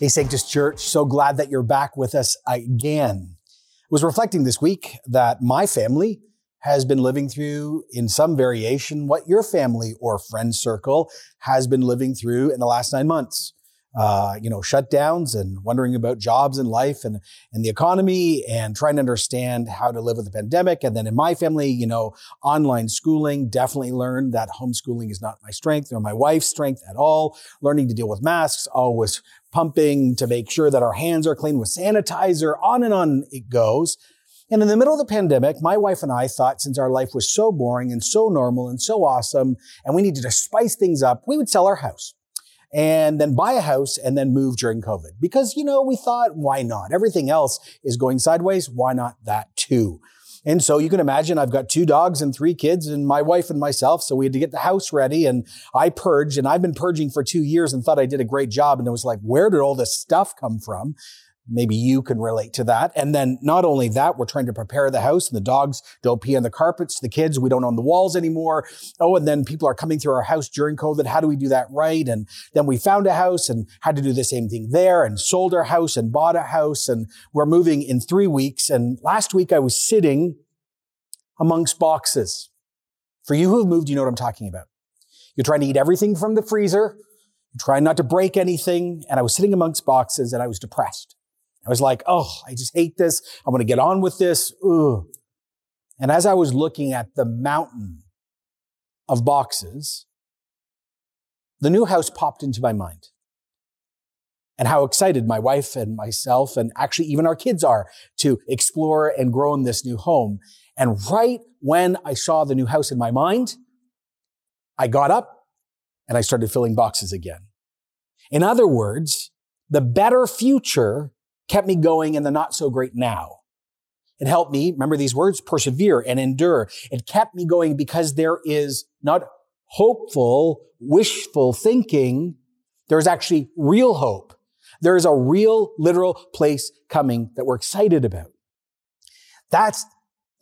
Hey, Sanctus Church, so glad that you're back with us again. I was reflecting this week that my family has been living through in some variation what your family or friend circle has been living through in the last nine months uh, you know, shutdowns and wondering about jobs and life and, and the economy and trying to understand how to live with the pandemic. And then in my family, you know, online schooling, definitely learned that homeschooling is not my strength or my wife's strength at all. Learning to deal with masks, always pumping to make sure that our hands are clean with sanitizer, on and on it goes. And in the middle of the pandemic, my wife and I thought since our life was so boring and so normal and so awesome, and we needed to spice things up, we would sell our house and then buy a house and then move during COVID. Because, you know, we thought, why not? Everything else is going sideways. Why not that too? And so you can imagine I've got two dogs and three kids and my wife and myself. So we had to get the house ready and I purged and I've been purging for two years and thought I did a great job. And it was like, where did all this stuff come from? Maybe you can relate to that. And then not only that, we're trying to prepare the house and the dogs don't pee on the carpets. The kids, we don't own the walls anymore. Oh, and then people are coming through our house during COVID. How do we do that right? And then we found a house and had to do the same thing there and sold our house and bought a house. And we're moving in three weeks. And last week I was sitting amongst boxes. For you who have moved, you know what I'm talking about. You're trying to eat everything from the freezer. Trying not to break anything. And I was sitting amongst boxes and I was depressed. I was like, oh, I just hate this. I want to get on with this. Ugh. And as I was looking at the mountain of boxes, the new house popped into my mind. And how excited my wife and myself, and actually even our kids are to explore and grow in this new home. And right when I saw the new house in my mind, I got up and I started filling boxes again. In other words, the better future kept me going in the not so great now. It helped me, remember these words, persevere and endure. It kept me going because there is not hopeful, wishful thinking. There's actually real hope. There is a real, literal place coming that we're excited about. That's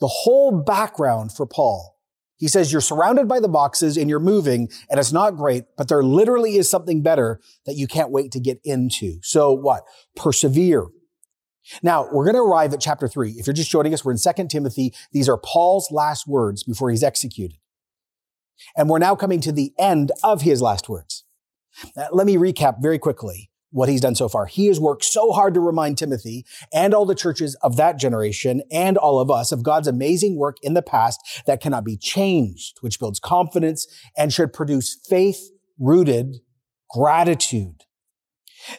the whole background for Paul. He says you're surrounded by the boxes and you're moving and it's not great, but there literally is something better that you can't wait to get into. So what? Persevere. Now, we're going to arrive at chapter three. If you're just joining us, we're in 2 Timothy. These are Paul's last words before he's executed. And we're now coming to the end of his last words. Now, let me recap very quickly what he's done so far. He has worked so hard to remind Timothy and all the churches of that generation and all of us of God's amazing work in the past that cannot be changed, which builds confidence and should produce faith rooted gratitude.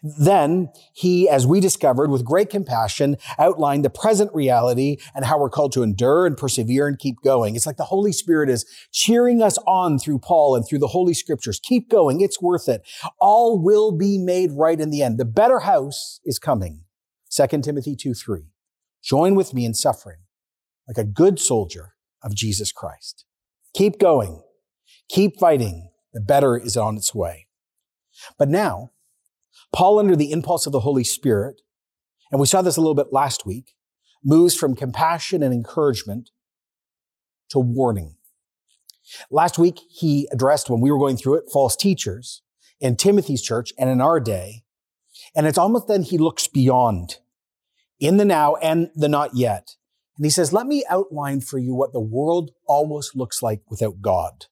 Then he, as we discovered with great compassion, outlined the present reality and how we're called to endure and persevere and keep going. It's like the Holy Spirit is cheering us on through Paul and through the Holy Scriptures. Keep going. It's worth it. All will be made right in the end. The better house is coming. 2 Timothy 2, 3. Join with me in suffering like a good soldier of Jesus Christ. Keep going. Keep fighting. The better is on its way. But now, Paul, under the impulse of the Holy Spirit, and we saw this a little bit last week, moves from compassion and encouragement to warning. Last week, he addressed, when we were going through it, false teachers in Timothy's church and in our day. And it's almost then he looks beyond in the now and the not yet. And he says, let me outline for you what the world almost looks like without God.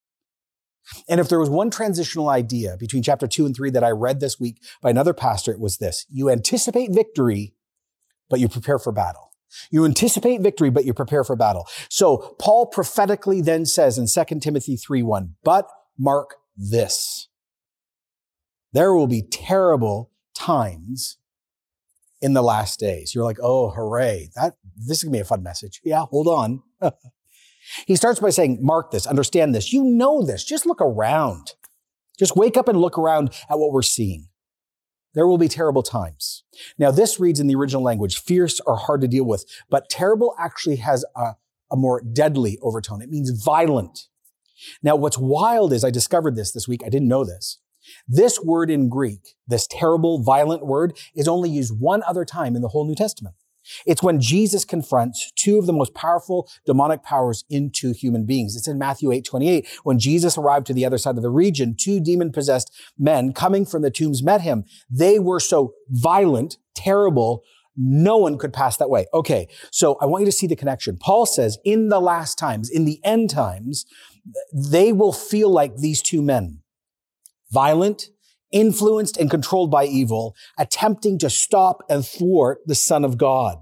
And if there was one transitional idea between chapter two and three that I read this week by another pastor, it was this. You anticipate victory, but you prepare for battle. You anticipate victory, but you prepare for battle. So Paul prophetically then says in 2 Timothy 3 1, but mark this. There will be terrible times in the last days. You're like, oh, hooray. That, this is gonna be a fun message. Yeah, hold on. He starts by saying, mark this, understand this. You know this. Just look around. Just wake up and look around at what we're seeing. There will be terrible times. Now, this reads in the original language, fierce or hard to deal with, but terrible actually has a, a more deadly overtone. It means violent. Now, what's wild is I discovered this this week. I didn't know this. This word in Greek, this terrible, violent word, is only used one other time in the whole New Testament. It's when Jesus confronts two of the most powerful demonic powers into human beings. It's in Matthew 8, 28. When Jesus arrived to the other side of the region, two demon possessed men coming from the tombs met him. They were so violent, terrible, no one could pass that way. Okay. So I want you to see the connection. Paul says in the last times, in the end times, they will feel like these two men. Violent, influenced and controlled by evil, attempting to stop and thwart the Son of God.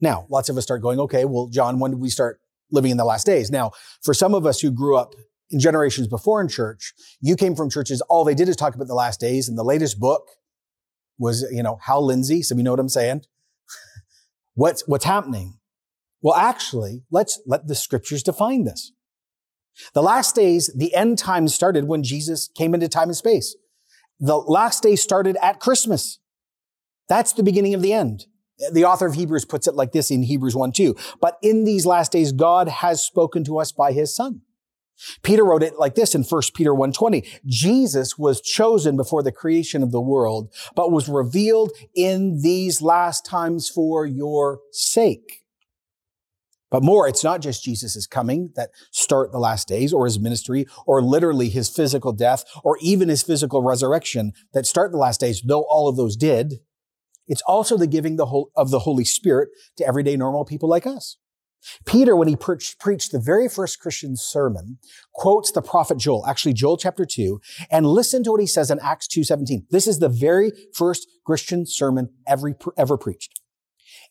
Now, lots of us start going, okay, well, John, when did we start living in the last days? Now, for some of us who grew up in generations before in church, you came from churches, all they did is talk about the last days, and the latest book was, you know, Hal Lindsey. Some of you know what I'm saying? what's, what's happening? Well, actually, let's let the scriptures define this. The last days, the end times started when Jesus came into time and space. The last day started at Christmas. That's the beginning of the end. The author of Hebrews puts it like this in Hebrews 1 2. But in these last days, God has spoken to us by his son. Peter wrote it like this in 1 Peter 1:20. Jesus was chosen before the creation of the world, but was revealed in these last times for your sake. But more, it's not just Jesus' coming that start the last days or his ministry or literally his physical death or even his physical resurrection that start the last days, though all of those did. It's also the giving the whole, of the Holy Spirit to everyday normal people like us. Peter, when he pre- preached the very first Christian sermon, quotes the prophet Joel, actually Joel chapter 2, and listen to what he says in Acts 2.17. This is the very first Christian sermon ever, ever preached.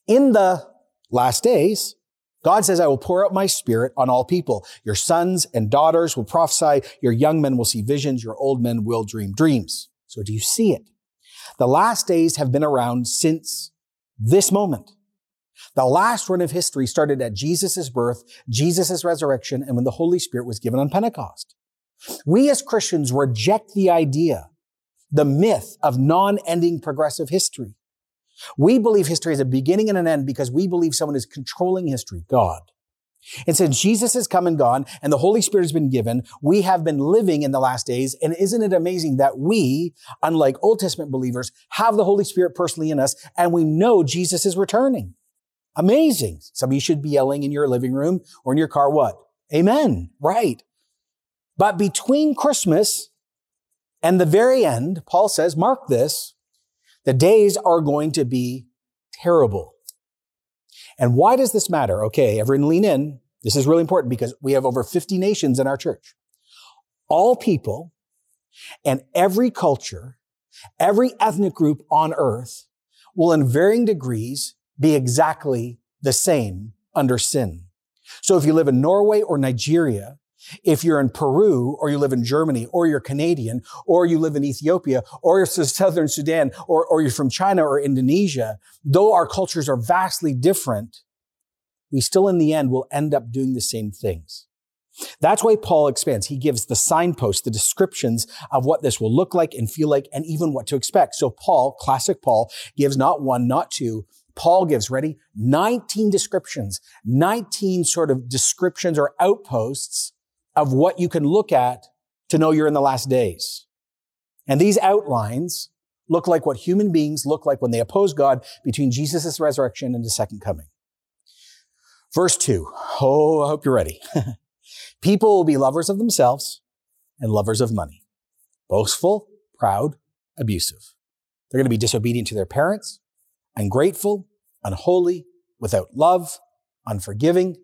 In the last days, God says, I will pour out my spirit on all people. Your sons and daughters will prophesy. Your young men will see visions. Your old men will dream dreams. So do you see it? The last days have been around since this moment. The last run of history started at Jesus' birth, Jesus' resurrection, and when the Holy Spirit was given on Pentecost. We as Christians reject the idea, the myth of non-ending progressive history. We believe history has a beginning and an end because we believe someone is controlling history, God. And since Jesus has come and gone and the Holy Spirit has been given, we have been living in the last days. And isn't it amazing that we, unlike Old Testament believers, have the Holy Spirit personally in us and we know Jesus is returning? Amazing. Some of you should be yelling in your living room or in your car, what? Amen. Right. But between Christmas and the very end, Paul says, mark this, the days are going to be terrible. And why does this matter? Okay, everyone lean in. This is really important because we have over 50 nations in our church. All people and every culture, every ethnic group on earth will in varying degrees be exactly the same under sin. So if you live in Norway or Nigeria, if you're in Peru or you live in Germany or you're Canadian or you live in Ethiopia or you're Southern Sudan or, or you're from China or Indonesia, though our cultures are vastly different, we still in the end will end up doing the same things. That's why Paul expands. He gives the signposts, the descriptions of what this will look like and feel like and even what to expect. So Paul, classic Paul, gives not one, not two, Paul gives, ready? 19 descriptions, 19 sort of descriptions or outposts of what you can look at to know you're in the last days. And these outlines look like what human beings look like when they oppose God between Jesus' resurrection and his second coming. Verse two. Oh, I hope you're ready. People will be lovers of themselves and lovers of money, boastful, proud, abusive. They're going to be disobedient to their parents, ungrateful, unholy, without love, unforgiving,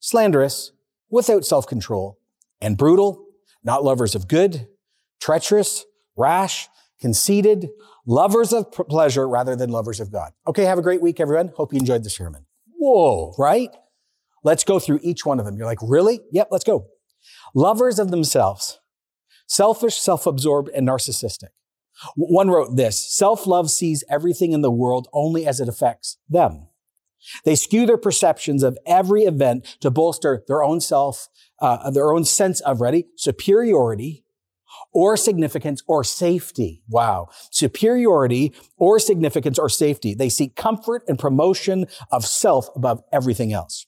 slanderous, without self-control, and brutal, not lovers of good, treacherous, rash, conceited, lovers of pleasure rather than lovers of God. Okay, have a great week, everyone. Hope you enjoyed the sermon. Whoa, right? Let's go through each one of them. You're like, really? Yep, let's go. Lovers of themselves, selfish, self-absorbed, and narcissistic. One wrote this, self-love sees everything in the world only as it affects them. They skew their perceptions of every event to bolster their own self, uh, their own sense of ready, superiority or significance or safety. Wow. Superiority or significance or safety. They seek comfort and promotion of self above everything else.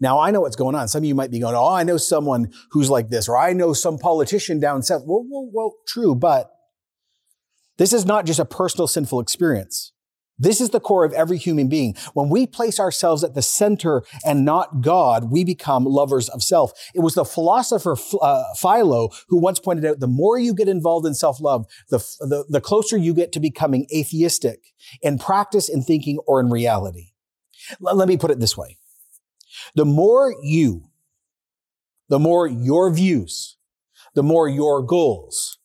Now I know what's going on. Some of you might be going, Oh, I know someone who's like this, or I know some politician down south. Well, well, well, true, but this is not just a personal sinful experience. This is the core of every human being. When we place ourselves at the center and not God, we become lovers of self. It was the philosopher uh, Philo who once pointed out the more you get involved in self-love, the, the, the closer you get to becoming atheistic in practice, in thinking, or in reality. L- let me put it this way. The more you, the more your views, the more your goals,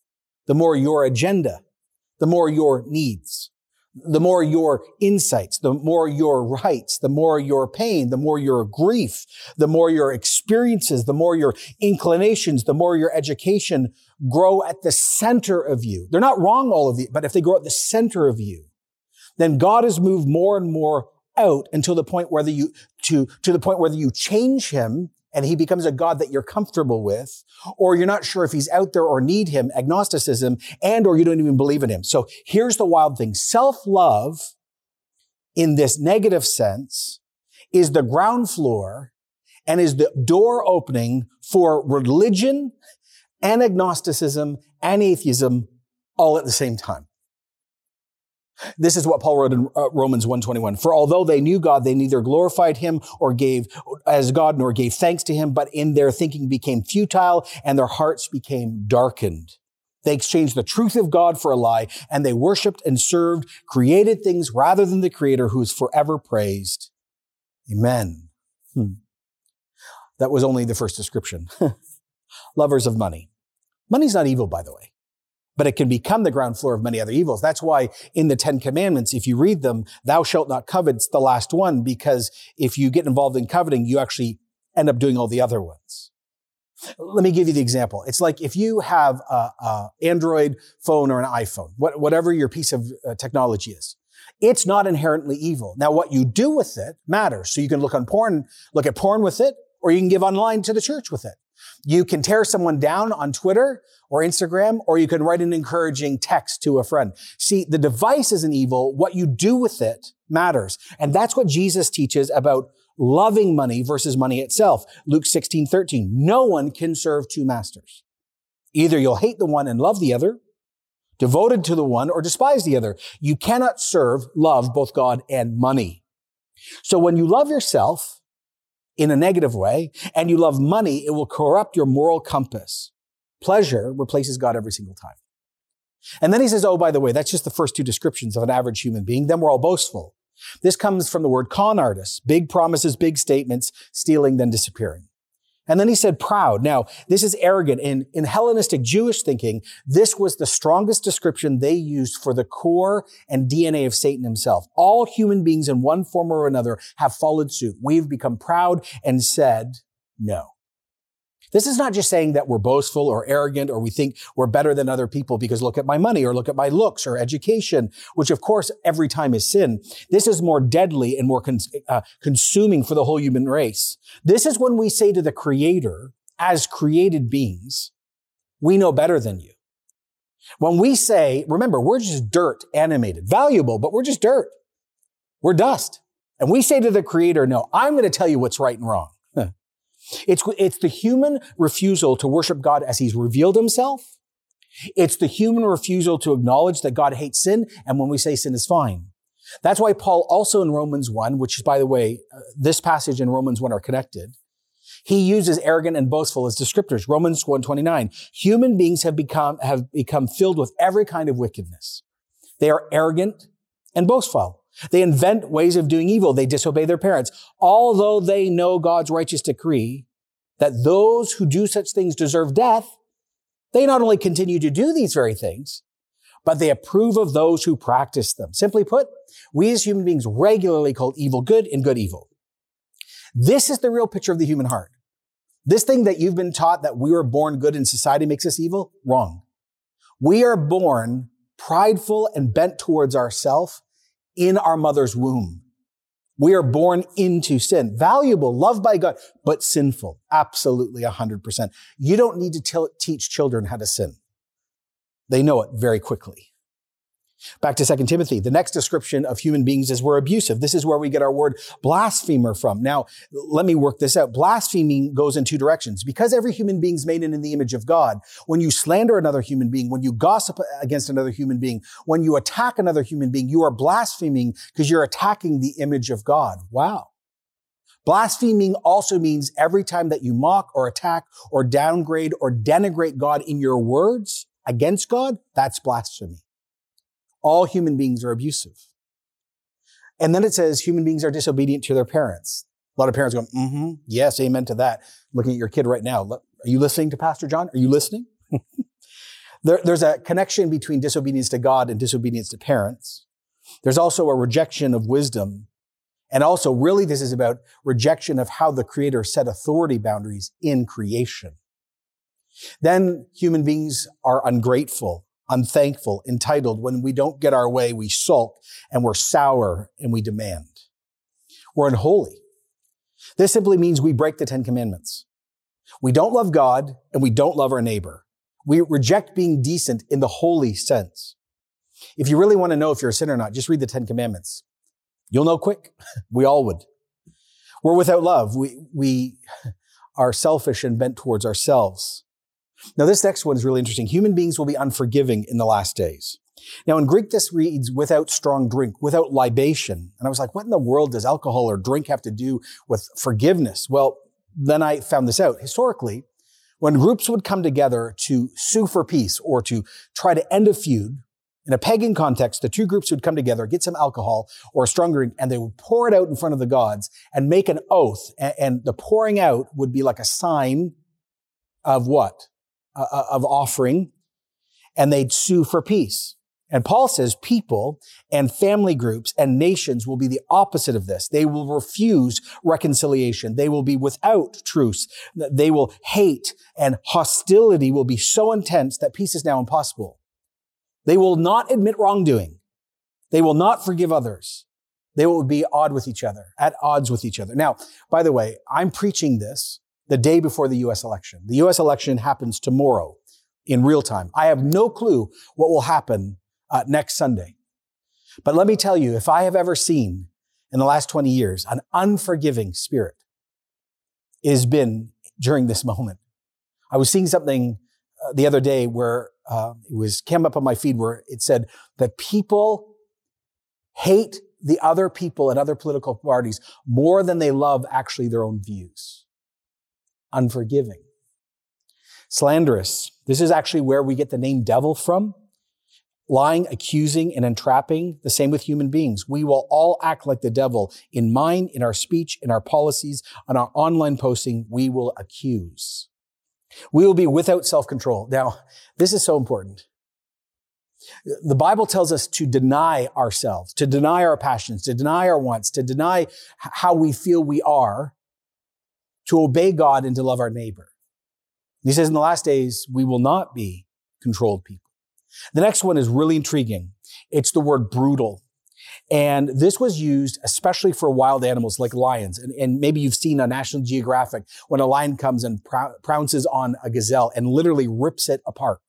the more your agenda, the more your needs, the more your insights, the more your rights, the more your pain, the more your grief, the more your experiences, the more your inclinations, the more your education grow at the center of you. They're not wrong, all of you, but if they grow at the center of you, then God has moved more and more out until the point whether you, to, to the point whether you change him and he becomes a God that you're comfortable with, or you're not sure if he's out there or need him, agnosticism, and or you don't even believe in him. So here's the wild thing. Self-love in this negative sense is the ground floor and is the door opening for religion and agnosticism and atheism all at the same time. This is what Paul wrote in uh, Romans 121. For although they knew God, they neither glorified him or gave as God nor gave thanks to him, but in their thinking became futile and their hearts became darkened. They exchanged the truth of God for a lie and they worshiped and served created things rather than the creator who is forever praised. Amen. Hmm. That was only the first description. Lovers of money. Money's not evil, by the way but it can become the ground floor of many other evils. That's why in the Ten Commandments, if you read them, thou shalt not covet, it's the last one, because if you get involved in coveting, you actually end up doing all the other ones. Let me give you the example. It's like if you have a, a Android phone or an iPhone, whatever your piece of uh, technology is, it's not inherently evil. Now, what you do with it matters. So you can look on porn, look at porn with it, or you can give online to the church with it. You can tear someone down on Twitter or Instagram, or you can write an encouraging text to a friend. See, the device isn't evil. What you do with it matters. And that's what Jesus teaches about loving money versus money itself. Luke 16, 13. No one can serve two masters. Either you'll hate the one and love the other, devoted to the one, or despise the other. You cannot serve, love both God and money. So when you love yourself, in a negative way and you love money, it will corrupt your moral compass. Pleasure replaces God every single time. And then he says, oh, by the way, that's just the first two descriptions of an average human being. Then we're all boastful. This comes from the word con artist. Big promises, big statements, stealing, then disappearing. And then he said proud. Now, this is arrogant. In, in Hellenistic Jewish thinking, this was the strongest description they used for the core and DNA of Satan himself. All human beings in one form or another have followed suit. We've become proud and said no. This is not just saying that we're boastful or arrogant or we think we're better than other people because look at my money or look at my looks or education, which of course every time is sin. This is more deadly and more cons- uh, consuming for the whole human race. This is when we say to the creator, as created beings, we know better than you. When we say, remember, we're just dirt animated, valuable, but we're just dirt. We're dust. And we say to the creator, no, I'm going to tell you what's right and wrong. It's, it's the human refusal to worship God as he's revealed himself. It's the human refusal to acknowledge that God hates sin. And when we say sin is fine. That's why Paul also in Romans 1, which is, by the way, uh, this passage and Romans 1 are connected. He uses arrogant and boastful as descriptors. Romans 129. Human beings have become, have become filled with every kind of wickedness. They are arrogant and boastful. They invent ways of doing evil. They disobey their parents. Although they know God's righteous decree that those who do such things deserve death, they not only continue to do these very things, but they approve of those who practice them. Simply put, we as human beings regularly call evil good and good evil. This is the real picture of the human heart. This thing that you've been taught that we were born good and society makes us evil, wrong. We are born prideful and bent towards ourself in our mother's womb. We are born into sin, valuable, loved by God, but sinful. Absolutely 100%. You don't need to t- teach children how to sin. They know it very quickly. Back to 2 Timothy. The next description of human beings is we're abusive. This is where we get our word blasphemer from. Now, let me work this out. Blaspheming goes in two directions. Because every human being is made in the image of God, when you slander another human being, when you gossip against another human being, when you attack another human being, you are blaspheming because you're attacking the image of God. Wow. Blaspheming also means every time that you mock or attack or downgrade or denigrate God in your words against God, that's blasphemy. All human beings are abusive. And then it says human beings are disobedient to their parents. A lot of parents go, mm-hmm, yes, amen to that. Looking at your kid right now. Are you listening to Pastor John? Are you listening? there, there's a connection between disobedience to God and disobedience to parents. There's also a rejection of wisdom. And also, really, this is about rejection of how the creator set authority boundaries in creation. Then human beings are ungrateful unthankful, entitled. When we don't get our way, we sulk and we're sour and we demand. We're unholy. This simply means we break the Ten Commandments. We don't love God and we don't love our neighbor. We reject being decent in the holy sense. If you really want to know if you're a sinner or not, just read the Ten Commandments. You'll know quick. We all would. We're without love. We, we are selfish and bent towards ourselves. Now, this next one is really interesting. Human beings will be unforgiving in the last days. Now, in Greek, this reads without strong drink, without libation. And I was like, what in the world does alcohol or drink have to do with forgiveness? Well, then I found this out. Historically, when groups would come together to sue for peace or to try to end a feud, in a pagan context, the two groups would come together, get some alcohol or a strong drink, and they would pour it out in front of the gods and make an oath. And the pouring out would be like a sign of what? Uh, uh, of offering and they'd sue for peace. And Paul says people and family groups and nations will be the opposite of this. They will refuse reconciliation. They will be without truce. They will hate and hostility will be so intense that peace is now impossible. They will not admit wrongdoing. They will not forgive others. They will be odd with each other, at odds with each other. Now, by the way, I'm preaching this the day before the US election. The US election happens tomorrow in real time. I have no clue what will happen uh, next Sunday. But let me tell you, if I have ever seen in the last 20 years an unforgiving spirit, it has been during this moment. I was seeing something uh, the other day where uh, it was came up on my feed where it said that people hate the other people and other political parties more than they love actually their own views unforgiving. Slanderous. This is actually where we get the name devil from. Lying, accusing, and entrapping. The same with human beings. We will all act like the devil in mind, in our speech, in our policies, on our online posting. We will accuse. We will be without self-control. Now, this is so important. The Bible tells us to deny ourselves, to deny our passions, to deny our wants, to deny how we feel we are to obey God and to love our neighbor. he says in the last days, we will not be controlled people. The next one is really intriguing. It's the word brutal. And this was used especially for wild animals like lions. And, and maybe you've seen on National Geographic when a lion comes and pounces on a gazelle and literally rips it apart.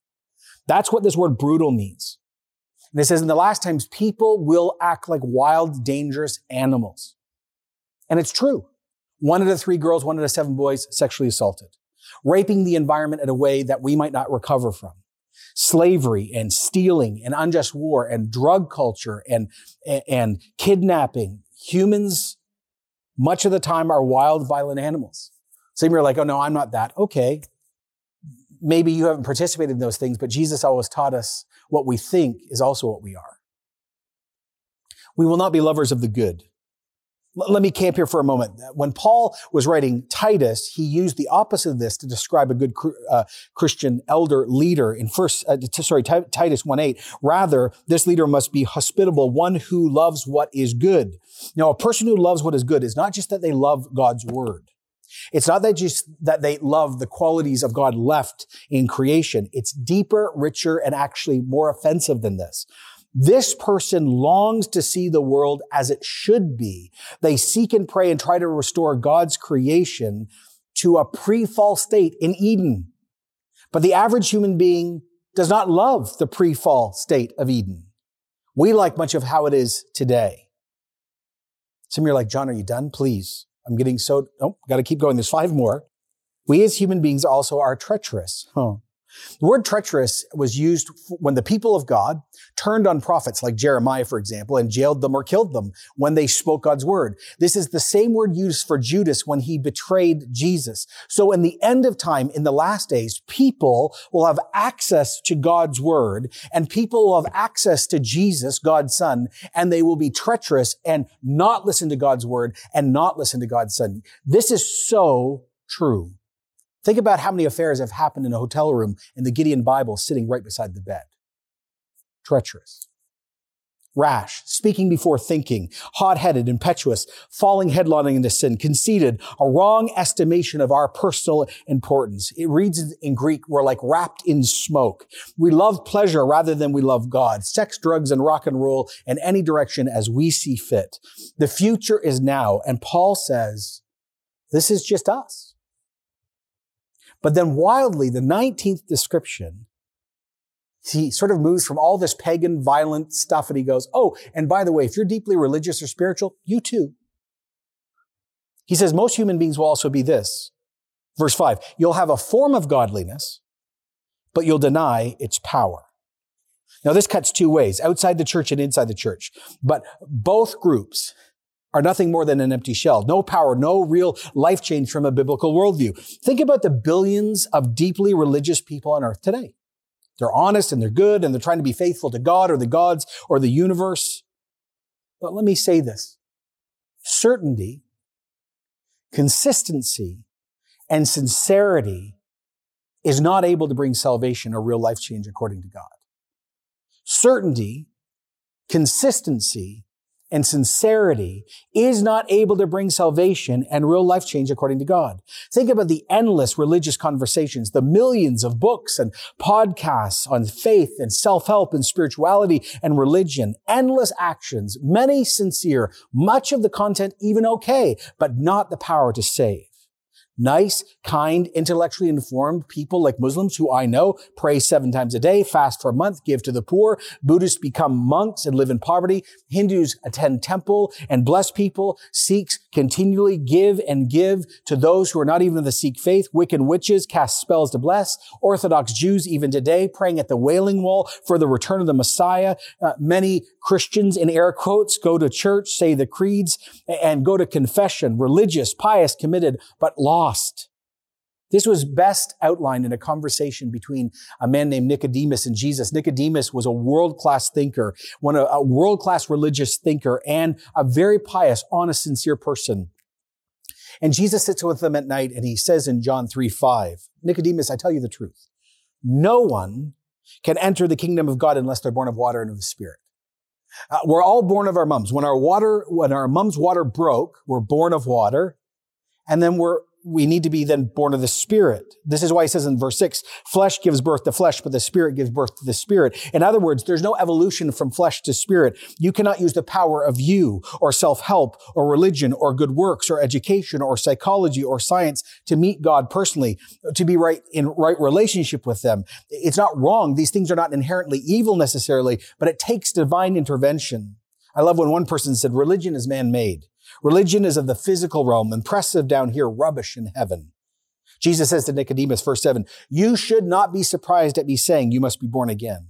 That's what this word brutal means. And it says in the last times, people will act like wild, dangerous animals. And it's true. One out of three girls, one out of seven boys sexually assaulted. Raping the environment in a way that we might not recover from. Slavery and stealing and unjust war and drug culture and, and kidnapping. Humans, much of the time, are wild, violent animals. Some of you are like, oh no, I'm not that. Okay. Maybe you haven't participated in those things, but Jesus always taught us what we think is also what we are. We will not be lovers of the good let me camp here for a moment. When Paul was writing Titus, he used the opposite of this to describe a good uh, Christian elder leader in first, uh, sorry, Titus 1.8. Rather, this leader must be hospitable, one who loves what is good. Now, a person who loves what is good is not just that they love God's word. It's not that just that they love the qualities of God left in creation. It's deeper, richer, and actually more offensive than this. This person longs to see the world as it should be. They seek and pray and try to restore God's creation to a pre-fall state in Eden. But the average human being does not love the pre-fall state of Eden. We like much of how it is today. Some of you are like, John, are you done? Please. I'm getting so, oh, got to keep going. There's five more. We as human beings also are treacherous. Huh. The word treacherous was used when the people of God turned on prophets like Jeremiah, for example, and jailed them or killed them when they spoke God's word. This is the same word used for Judas when he betrayed Jesus. So in the end of time, in the last days, people will have access to God's word and people will have access to Jesus, God's son, and they will be treacherous and not listen to God's word and not listen to God's son. This is so true. Think about how many affairs have happened in a hotel room and the Gideon Bible sitting right beside the bed. Treacherous. Rash, speaking before thinking, hot-headed, impetuous, falling headlong into sin, conceited, a wrong estimation of our personal importance. It reads in Greek, we're like wrapped in smoke. We love pleasure rather than we love God, sex, drugs, and rock and roll in any direction as we see fit. The future is now, and Paul says, this is just us. But then wildly, the 19th description, he sort of moves from all this pagan, violent stuff and he goes, Oh, and by the way, if you're deeply religious or spiritual, you too. He says most human beings will also be this. Verse five, you'll have a form of godliness, but you'll deny its power. Now this cuts two ways, outside the church and inside the church. But both groups are nothing more than an empty shell. No power, no real life change from a biblical worldview. Think about the billions of deeply religious people on earth today. They're honest and they're good and they're trying to be faithful to God or the gods or the universe. But let me say this. Certainty, consistency, and sincerity is not able to bring salvation or real life change according to God. Certainty, consistency, and sincerity is not able to bring salvation and real life change according to God. Think about the endless religious conversations, the millions of books and podcasts on faith and self-help and spirituality and religion, endless actions, many sincere, much of the content even okay, but not the power to save nice, kind, intellectually informed people like Muslims who I know pray seven times a day, fast for a month, give to the poor. Buddhists become monks and live in poverty. Hindus attend temple and bless people. Sikhs continually give and give to those who are not even of the Sikh faith. Wiccan witches cast spells to bless. Orthodox Jews even today praying at the Wailing Wall for the return of the Messiah. Uh, many Christians in air quotes go to church, say the creeds and go to confession, religious, pious, committed, but lost. This was best outlined in a conversation between a man named Nicodemus and Jesus. Nicodemus was a world-class thinker, one a world-class religious thinker, and a very pious, honest, sincere person. And Jesus sits with them at night and he says in John 3, 5, Nicodemus, I tell you the truth. No one can enter the kingdom of God unless they're born of water and of the Spirit. Uh, we're all born of our mums. When our water, when our mum's water broke, we're born of water. And then we're we need to be then born of the Spirit. This is why he says in verse six, flesh gives birth to flesh, but the Spirit gives birth to the Spirit. In other words, there's no evolution from flesh to spirit. You cannot use the power of you or self-help or religion or good works or education or psychology or science to meet God personally, to be right in right relationship with them. It's not wrong. These things are not inherently evil necessarily, but it takes divine intervention. I love when one person said religion is man-made. Religion is of the physical realm, impressive down here, rubbish in heaven. Jesus says to Nicodemus, verse 7, you should not be surprised at me saying you must be born again.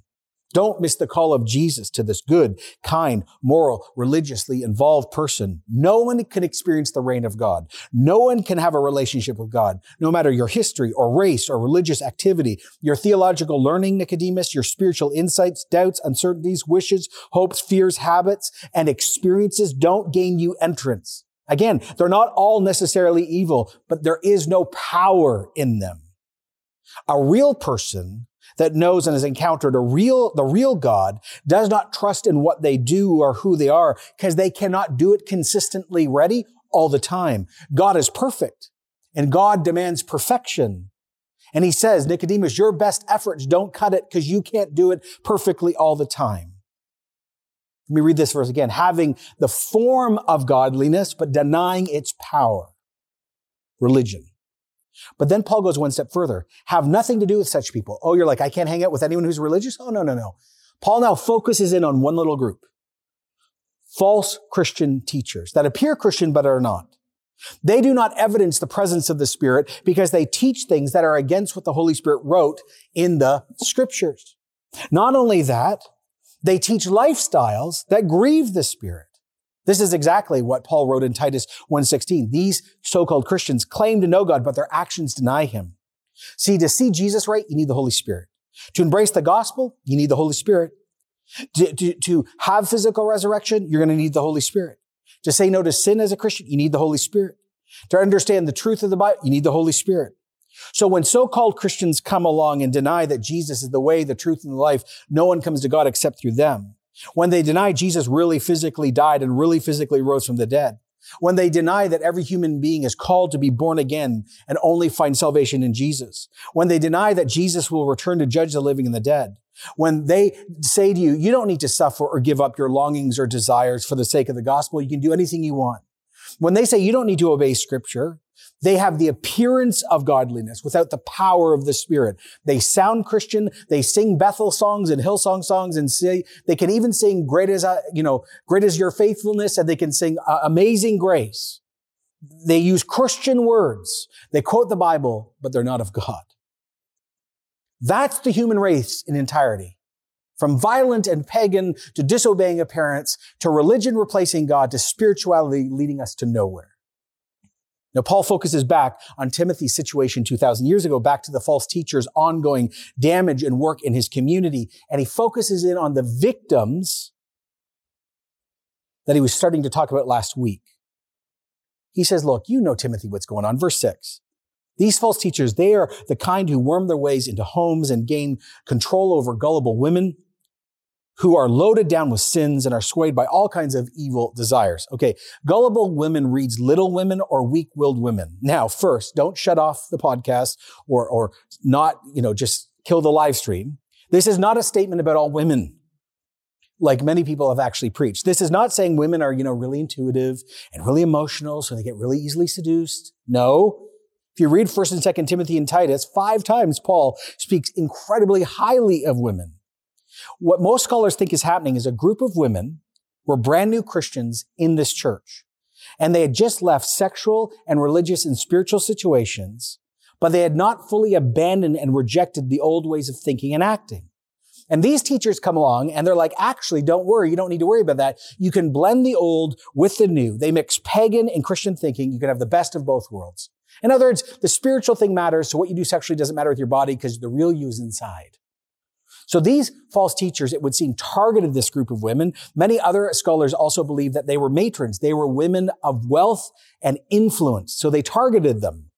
Don't miss the call of Jesus to this good, kind, moral, religiously involved person. No one can experience the reign of God. No one can have a relationship with God, no matter your history or race or religious activity, your theological learning, Nicodemus, your spiritual insights, doubts, uncertainties, wishes, hopes, fears, habits, and experiences don't gain you entrance. Again, they're not all necessarily evil, but there is no power in them. A real person that knows and has encountered a real, the real God does not trust in what they do or who they are because they cannot do it consistently ready all the time. God is perfect and God demands perfection. And he says, Nicodemus, your best efforts don't cut it because you can't do it perfectly all the time. Let me read this verse again. Having the form of godliness, but denying its power. Religion. But then Paul goes one step further. Have nothing to do with such people. Oh, you're like, I can't hang out with anyone who's religious? Oh, no, no, no. Paul now focuses in on one little group. False Christian teachers that appear Christian but are not. They do not evidence the presence of the Spirit because they teach things that are against what the Holy Spirit wrote in the scriptures. Not only that, they teach lifestyles that grieve the Spirit. This is exactly what Paul wrote in Titus 1:16. These so-called Christians claim to know God, but their actions deny him. See, to see Jesus right, you need the Holy Spirit. To embrace the gospel, you need the Holy Spirit. To, to, to have physical resurrection, you're going to need the Holy Spirit. To say no to sin as a Christian, you need the Holy Spirit. To understand the truth of the Bible, you need the Holy Spirit. So when so-called Christians come along and deny that Jesus is the way, the truth, and the life, no one comes to God except through them. When they deny Jesus really physically died and really physically rose from the dead. When they deny that every human being is called to be born again and only find salvation in Jesus. When they deny that Jesus will return to judge the living and the dead. When they say to you, you don't need to suffer or give up your longings or desires for the sake of the gospel. You can do anything you want. When they say you don't need to obey scripture, they have the appearance of godliness without the power of the Spirit. They sound Christian. They sing Bethel songs and Hillsong songs and say, they can even sing great as, you know, great is your faithfulness and they can sing uh, amazing grace. They use Christian words. They quote the Bible, but they're not of God. That's the human race in entirety. From violent and pagan to disobeying a parents to religion replacing God to spirituality leading us to nowhere. Now, Paul focuses back on Timothy's situation 2,000 years ago, back to the false teacher's ongoing damage and work in his community. And he focuses in on the victims that he was starting to talk about last week. He says, look, you know, Timothy, what's going on. Verse six. These false teachers, they are the kind who worm their ways into homes and gain control over gullible women who are loaded down with sins and are swayed by all kinds of evil desires. Okay. Gullible women reads little women or weak-willed women. Now, first, don't shut off the podcast or, or not, you know, just kill the live stream. This is not a statement about all women like many people have actually preached. This is not saying women are, you know, really intuitive and really emotional, so they get really easily seduced. No. If you read 1st and 2nd Timothy and Titus, five times Paul speaks incredibly highly of women. What most scholars think is happening is a group of women were brand new Christians in this church. And they had just left sexual and religious and spiritual situations, but they had not fully abandoned and rejected the old ways of thinking and acting. And these teachers come along and they're like, actually, don't worry. You don't need to worry about that. You can blend the old with the new. They mix pagan and Christian thinking. You can have the best of both worlds. In other words, the spiritual thing matters. So what you do sexually doesn't matter with your body because the real you is inside. So these false teachers, it would seem, targeted this group of women. Many other scholars also believe that they were matrons. They were women of wealth and influence. So they targeted them.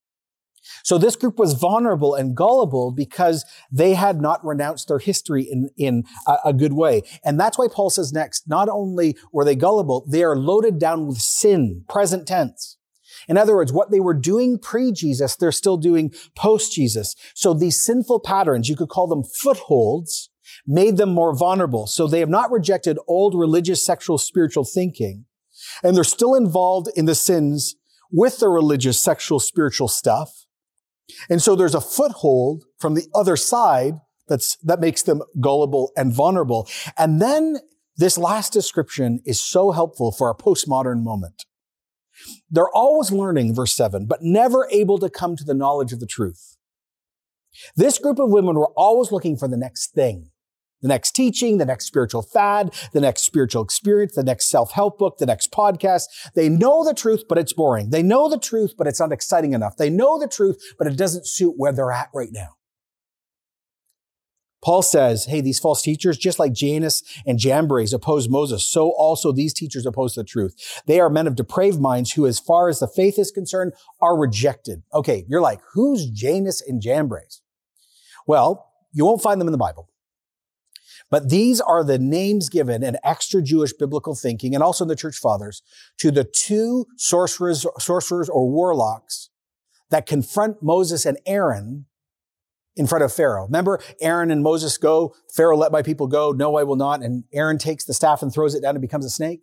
So this group was vulnerable and gullible because they had not renounced their history in, in a, a, good way. And that's why Paul says next, not only were they gullible, they are loaded down with sin, present tense. In other words, what they were doing pre-Jesus, they're still doing post-Jesus. So these sinful patterns, you could call them footholds, made them more vulnerable. So they have not rejected old religious, sexual, spiritual thinking. And they're still involved in the sins with the religious, sexual, spiritual stuff. And so there's a foothold from the other side that's, that makes them gullible and vulnerable. And then this last description is so helpful for a postmodern moment. They're always learning, verse 7, but never able to come to the knowledge of the truth. This group of women were always looking for the next thing. The next teaching, the next spiritual fad, the next spiritual experience, the next self-help book, the next podcast. They know the truth, but it's boring. They know the truth, but it's not exciting enough. They know the truth, but it doesn't suit where they're at right now. Paul says, hey, these false teachers, just like Jannes and Jambres opposed Moses, so also these teachers oppose the truth. They are men of depraved minds who, as far as the faith is concerned, are rejected. Okay, you're like, who's Jannes and Jambres? Well, you won't find them in the Bible. But these are the names given in extra Jewish biblical thinking and also in the church fathers to the two sorcerers, sorcerers or warlocks that confront Moses and Aaron in front of Pharaoh. Remember, Aaron and Moses go, Pharaoh, let my people go. No, I will not. And Aaron takes the staff and throws it down and becomes a snake.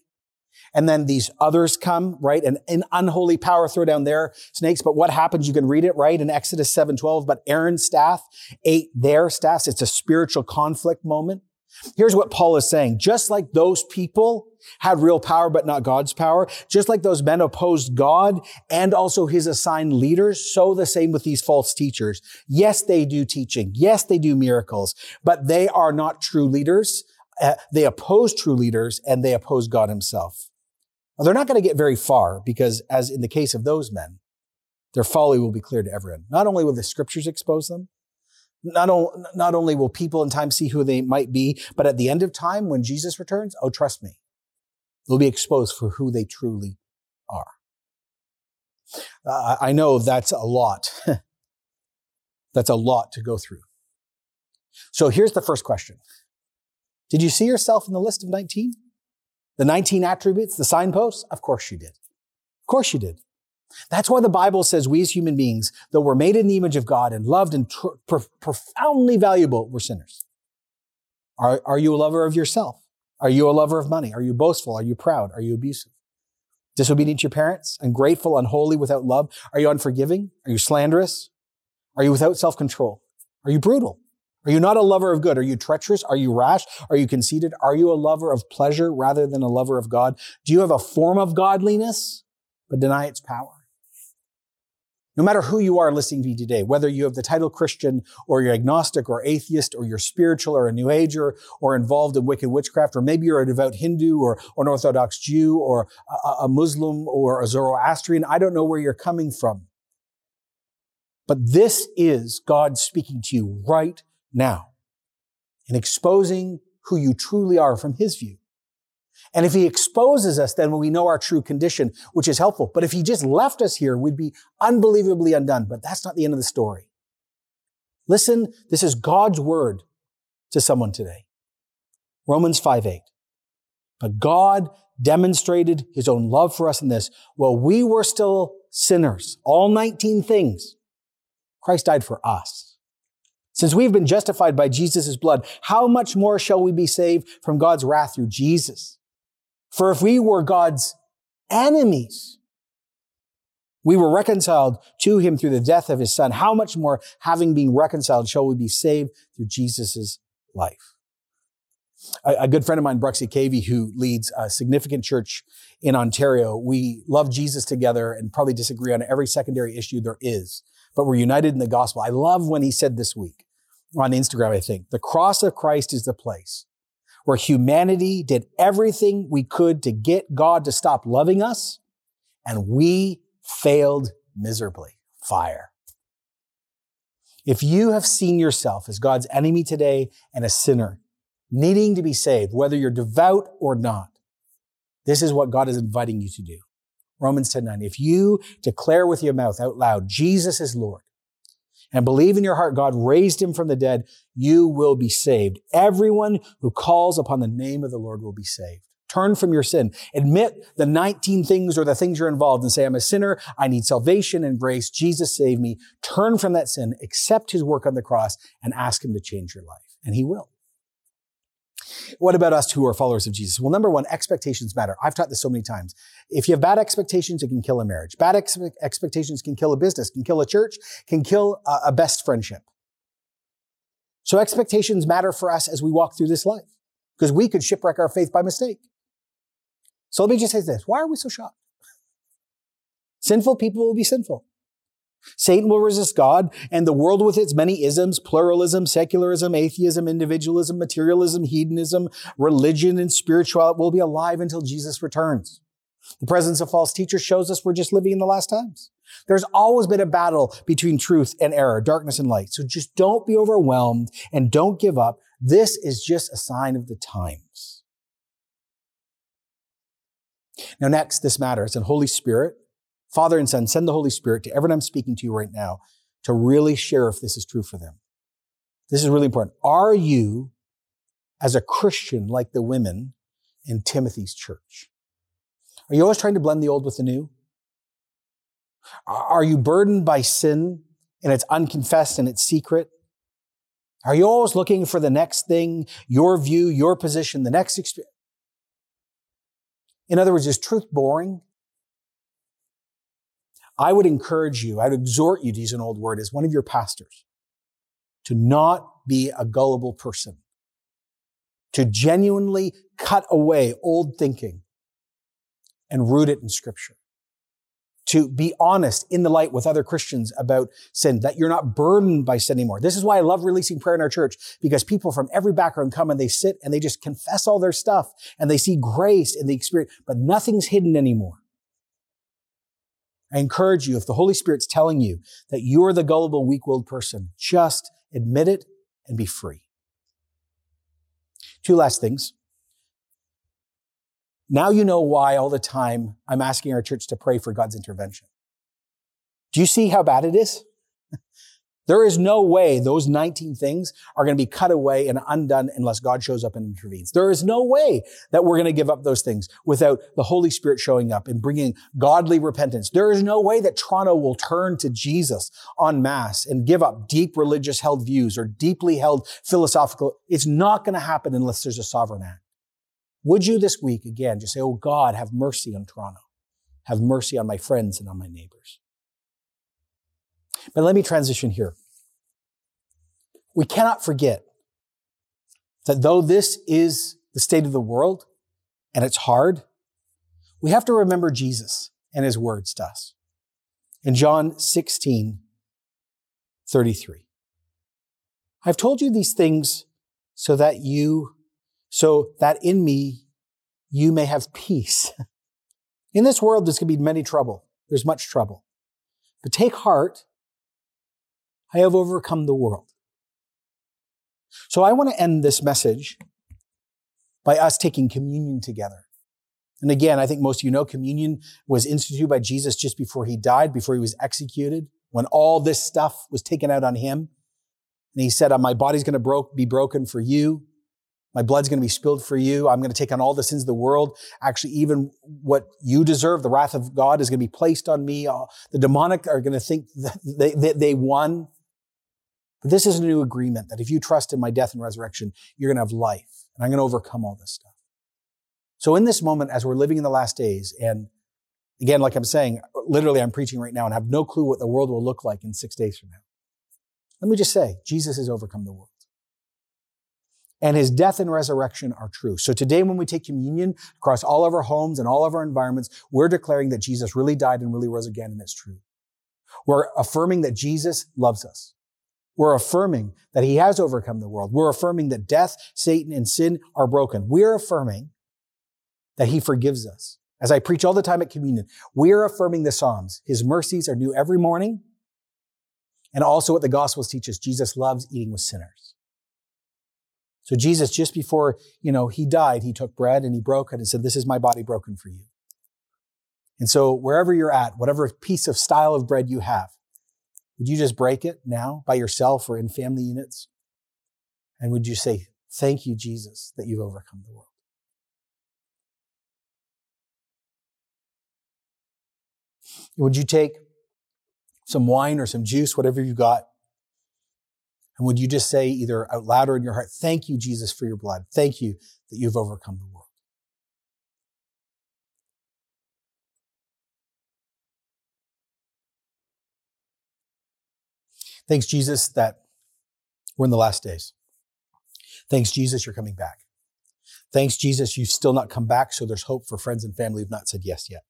And then these others come, right? And in unholy power throw down their snakes. But what happens? You can read it, right? In Exodus 7, 12. But Aaron's staff ate their staffs. It's a spiritual conflict moment. Here's what Paul is saying. Just like those people had real power, but not God's power, just like those men opposed God and also his assigned leaders, so the same with these false teachers. Yes, they do teaching. Yes, they do miracles, but they are not true leaders. Uh, they oppose true leaders and they oppose God himself. Now, they're not going to get very far because as in the case of those men, their folly will be clear to everyone. Not only will the scriptures expose them, not, o- not only will people in time see who they might be, but at the end of time, when Jesus returns, oh, trust me, they'll be exposed for who they truly are. Uh, I know that's a lot. that's a lot to go through. So here's the first question. Did you see yourself in the list of 19? The 19 attributes, the signposts? Of course you did. Of course you did. That's why the Bible says we as human beings, though we're made in the image of God and loved and tr- pr- profoundly valuable, we're sinners. Are, are you a lover of yourself? Are you a lover of money? Are you boastful? Are you proud? Are you abusive? Disobedient to your parents? Ungrateful, unholy, without love? Are you unforgiving? Are you slanderous? Are you without self-control? Are you brutal? Are you not a lover of good? Are you treacherous? Are you rash? Are you conceited? Are you a lover of pleasure rather than a lover of God? Do you have a form of godliness, but deny its power? No matter who you are listening to me today, whether you have the title Christian or you're agnostic or atheist or you're spiritual or a New Ager or involved in wicked witchcraft, or maybe you're a devout Hindu or, or an Orthodox Jew or a, a Muslim or a Zoroastrian, I don't know where you're coming from. But this is God speaking to you right now and exposing who you truly are from His view. And if he exposes us, then we know our true condition, which is helpful. But if he just left us here, we'd be unbelievably undone. But that's not the end of the story. Listen, this is God's word to someone today. Romans 5 8. But God demonstrated his own love for us in this. While we were still sinners, all 19 things, Christ died for us. Since we've been justified by Jesus' blood, how much more shall we be saved from God's wrath through Jesus? For if we were God's enemies, we were reconciled to him through the death of his son. How much more, having been reconciled, shall we be saved through Jesus' life? A, a, good friend of mine, Bruxy Cavey, who leads a significant church in Ontario, we love Jesus together and probably disagree on every secondary issue there is, but we're united in the gospel. I love when he said this week on Instagram, I think, the cross of Christ is the place where humanity did everything we could to get God to stop loving us, and we failed miserably. Fire. If you have seen yourself as God's enemy today and a sinner, needing to be saved, whether you're devout or not, this is what God is inviting you to do. Romans 10 9. If you declare with your mouth out loud, Jesus is Lord, and believe in your heart God raised him from the dead, you will be saved. Everyone who calls upon the name of the Lord will be saved. Turn from your sin. Admit the 19 things or the things you're involved and say, I'm a sinner. I need salvation and grace. Jesus save me. Turn from that sin, accept his work on the cross and ask him to change your life. And he will. What about us who are followers of Jesus? Well, number one, expectations matter. I've taught this so many times. If you have bad expectations, it can kill a marriage. Bad ex- expectations can kill a business, can kill a church, can kill a, a best friendship. So expectations matter for us as we walk through this life because we could shipwreck our faith by mistake. So let me just say this. Why are we so shocked? Sinful people will be sinful. Satan will resist God, and the world with its many isms, pluralism, secularism, atheism, individualism, materialism, hedonism, religion, and spirituality will be alive until Jesus returns. The presence of false teachers shows us we're just living in the last times. There's always been a battle between truth and error, darkness and light. So just don't be overwhelmed and don't give up. This is just a sign of the times. Now, next, this matters. And Holy Spirit, Father and Son, send the Holy Spirit to everyone I'm speaking to you right now to really share if this is true for them. This is really important. Are you, as a Christian, like the women in Timothy's church? Are you always trying to blend the old with the new? Are you burdened by sin and it's unconfessed and it's secret? Are you always looking for the next thing, your view, your position, the next experience? In other words, is truth boring? I would encourage you, I'd exhort you to use an old word as one of your pastors to not be a gullible person. to genuinely cut away old thinking and root it in scripture. To be honest in the light with other Christians about sin, that you're not burdened by sin anymore. This is why I love releasing prayer in our church, because people from every background come and they sit and they just confess all their stuff and they see grace in the experience, but nothing's hidden anymore. I encourage you, if the Holy Spirit's telling you that you're the gullible, weak-willed person, just admit it and be free. Two last things. Now you know why all the time I'm asking our church to pray for God's intervention. Do you see how bad it is? There is no way those 19 things are going to be cut away and undone unless God shows up and intervenes. There is no way that we're going to give up those things without the Holy Spirit showing up and bringing godly repentance. There is no way that Toronto will turn to Jesus en masse and give up deep religious held views or deeply held philosophical. It's not going to happen unless there's a sovereign act. Would you this week again just say, Oh God, have mercy on Toronto. Have mercy on my friends and on my neighbors. But let me transition here. We cannot forget that though this is the state of the world and it's hard, we have to remember Jesus and his words to us. In John 16, 33. I've told you these things so that you, so that in me you may have peace. In this world, there's going to be many trouble. There's much trouble. But take heart. I have overcome the world. So I want to end this message by us taking communion together. And again, I think most of you know communion was instituted by Jesus just before he died, before he was executed, when all this stuff was taken out on him. And he said, my body's going to bro- be broken for you. My blood's going to be spilled for you. I'm going to take on all the sins of the world. Actually, even what you deserve, the wrath of God is going to be placed on me. The demonic are going to think that they, they won. But this is a new agreement that if you trust in my death and resurrection, you're going to have life. And I'm going to overcome all this stuff. So in this moment, as we're living in the last days, and again, like I'm saying, literally I'm preaching right now and have no clue what the world will look like in six days from now. Let me just say, Jesus has overcome the world. And his death and resurrection are true. So today, when we take communion across all of our homes and all of our environments, we're declaring that Jesus really died and really rose again, and it's true. We're affirming that Jesus loves us. We're affirming that he has overcome the world. We're affirming that death, Satan, and sin are broken. We're affirming that he forgives us. As I preach all the time at communion, we're affirming the Psalms. His mercies are new every morning. And also what the Gospels teach us, Jesus loves eating with sinners. So Jesus, just before, you know, he died, he took bread and he broke it and said, this is my body broken for you. And so wherever you're at, whatever piece of style of bread you have, would you just break it now by yourself or in family units? And would you say, Thank you, Jesus, that you've overcome the world? Would you take some wine or some juice, whatever you got, and would you just say either out loud or in your heart, Thank you, Jesus, for your blood. Thank you that you've overcome the world. Thanks, Jesus, that we're in the last days. Thanks, Jesus, you're coming back. Thanks, Jesus, you've still not come back, so there's hope for friends and family who've not said yes yet.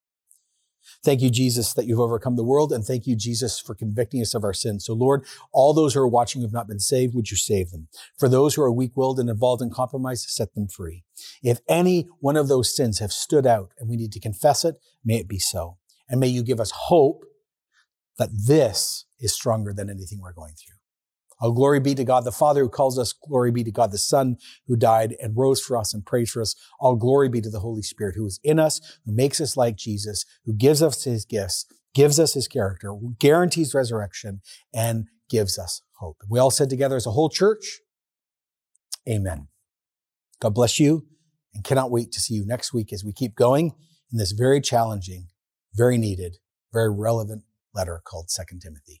Thank you, Jesus, that you've overcome the world, and thank you, Jesus, for convicting us of our sins. So, Lord, all those who are watching who have not been saved, would you save them? For those who are weak-willed and involved in compromise, set them free. If any one of those sins have stood out and we need to confess it, may it be so. And may you give us hope that this is stronger than anything we're going through. All glory be to God the Father who calls us. Glory be to God the Son who died and rose for us and prayed for us. All glory be to the Holy Spirit who is in us, who makes us like Jesus, who gives us his gifts, gives us his character, guarantees resurrection, and gives us hope. We all said together as a whole church, Amen. God bless you and cannot wait to see you next week as we keep going in this very challenging, very needed, very relevant letter called Second Timothy.